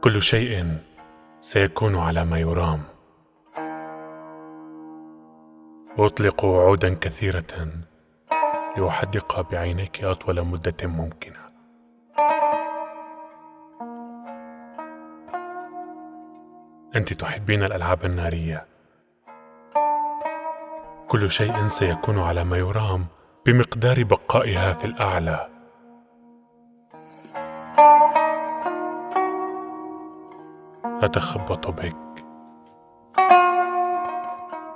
كل شيء سيكون على ما يرام. أطلق وعودا كثيرة لأحدق بعينيك أطول مدة ممكنة. أنت تحبين الألعاب النارية. كل شيء سيكون على ما يرام بمقدار بقائها في الأعلى. أتخبط بك.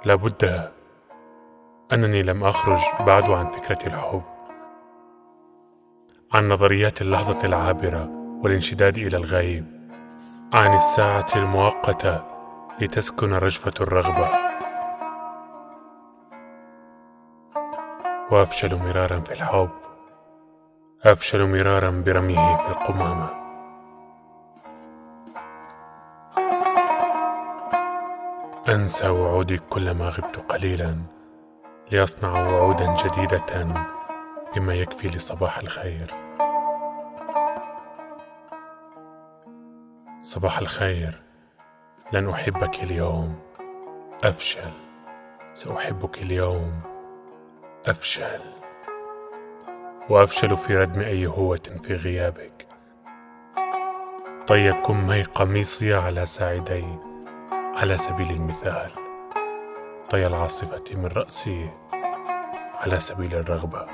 لابد أنني لم أخرج بعد عن فكرة الحب. عن نظريات اللحظة العابرة والانشداد إلى الغيب. عن الساعة المؤقتة لتسكن رجفة الرغبة. وأفشل مرارا في الحب. أفشل مرارا برميه في القمامة. انسى وعودي كلما غبت قليلا ليصنع وعودا جديدة بما يكفي لصباح الخير. صباح الخير. لن أحبك اليوم. أفشل. سأحبك اليوم. أفشل. وأفشل في ردم أي هوة في غيابك. طي كمي قميصي على ساعدي. على سبيل المثال طي العاصفة من رأسي على سبيل الرغبة.